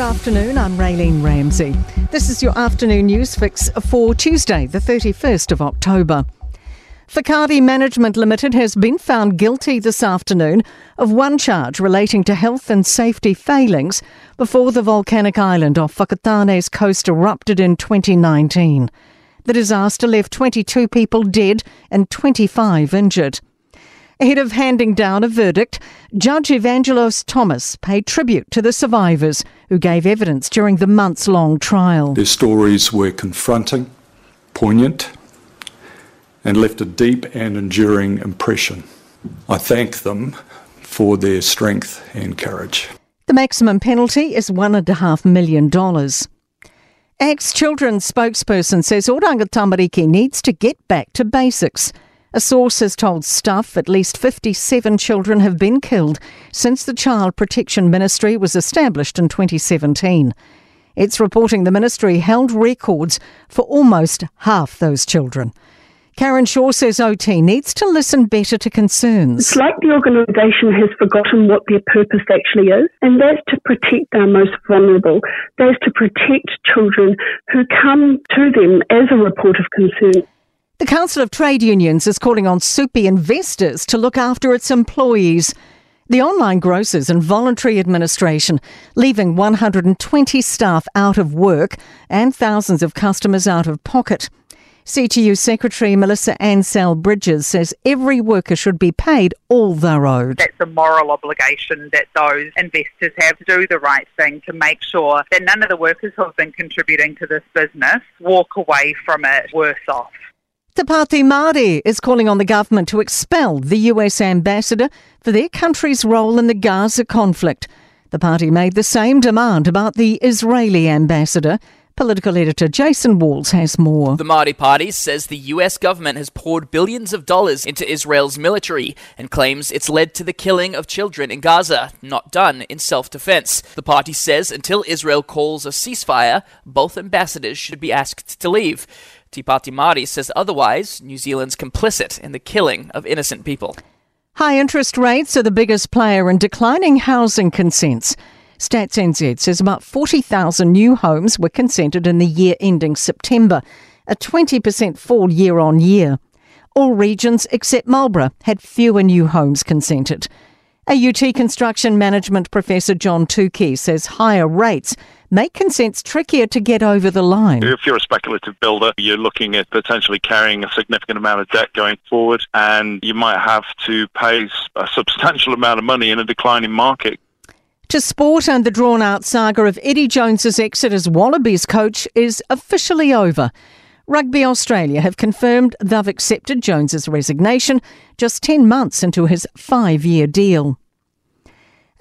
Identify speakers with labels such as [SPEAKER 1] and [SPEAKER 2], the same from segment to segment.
[SPEAKER 1] Good afternoon, I'm Raylene Ramsey. This is your afternoon news fix for Tuesday, the 31st of October. Whakaari Management Limited has been found guilty this afternoon of one charge relating to health and safety failings before the volcanic island off Whakatane's coast erupted in 2019. The disaster left 22 people dead and 25 injured. Ahead of handing down a verdict, Judge Evangelos Thomas paid tribute to the survivors who gave evidence during the months long trial.
[SPEAKER 2] Their stories were confronting, poignant, and left a deep and enduring impression. I thank them for their strength and courage.
[SPEAKER 1] The maximum penalty is $1.5 million. Ex Children's spokesperson says Oranga Tamariki needs to get back to basics. A source has told Stuff at least 57 children have been killed since the Child Protection Ministry was established in 2017. It's reporting the ministry held records for almost half those children. Karen Shaw says OT needs to listen better to concerns.
[SPEAKER 3] It's like the organisation has forgotten what their purpose actually is, and that's to protect our most vulnerable. That's to protect children who come to them as a report of concern.
[SPEAKER 1] The Council of Trade Unions is calling on Supie investors to look after its employees. The online grocers and voluntary administration leaving 120 staff out of work and thousands of customers out of pocket. CTU Secretary Melissa Ansell Bridges says every worker should be paid all they're owed.
[SPEAKER 4] That's a moral obligation that those investors have to do the right thing to make sure that none of the workers who have been contributing to this business walk away from it worse off.
[SPEAKER 1] Te Pāti Māori is calling on the government to expel the US ambassador for their country's role in the Gaza conflict. The party made the same demand about the Israeli ambassador. Political editor Jason Walls has more.
[SPEAKER 5] The Māori Party says the US government has poured billions of dollars into Israel's military and claims it's led to the killing of children in Gaza, not done in self defense. The party says until Israel calls a ceasefire, both ambassadors should be asked to leave. Te Pāti says otherwise, New Zealand's complicit in the killing of innocent people.
[SPEAKER 1] High interest rates are the biggest player in declining housing consents. Stats NZ says about 40,000 new homes were consented in the year ending September, a 20% fall year on year. All regions except Marlborough had fewer new homes consented. AUT construction management professor John Tookey says higher rates make consents trickier to get over the line.
[SPEAKER 6] If you're a speculative builder, you're looking at potentially carrying a significant amount of debt going forward, and you might have to pay a substantial amount of money in a declining market.
[SPEAKER 1] To sport and the drawn out saga of Eddie Jones's exit as Wallabies coach is officially over. Rugby Australia have confirmed they've accepted Jones's resignation just 10 months into his five year deal.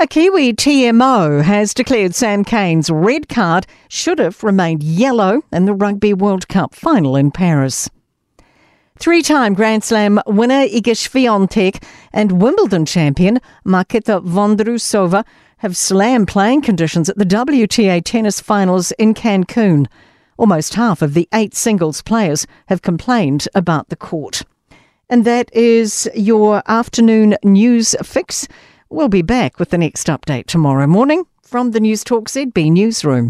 [SPEAKER 1] A Kiwi TMO has declared Sam Cane's red card should have remained yellow in the Rugby World Cup final in Paris. Three time Grand Slam winner Iga Swiatek and Wimbledon champion Marketa Vondrousova have slammed playing conditions at the WTA tennis finals in Cancun. Almost half of the eight singles players have complained about the court. And that is your afternoon news fix. We'll be back with the next update tomorrow morning from the Newstalk ZB newsroom.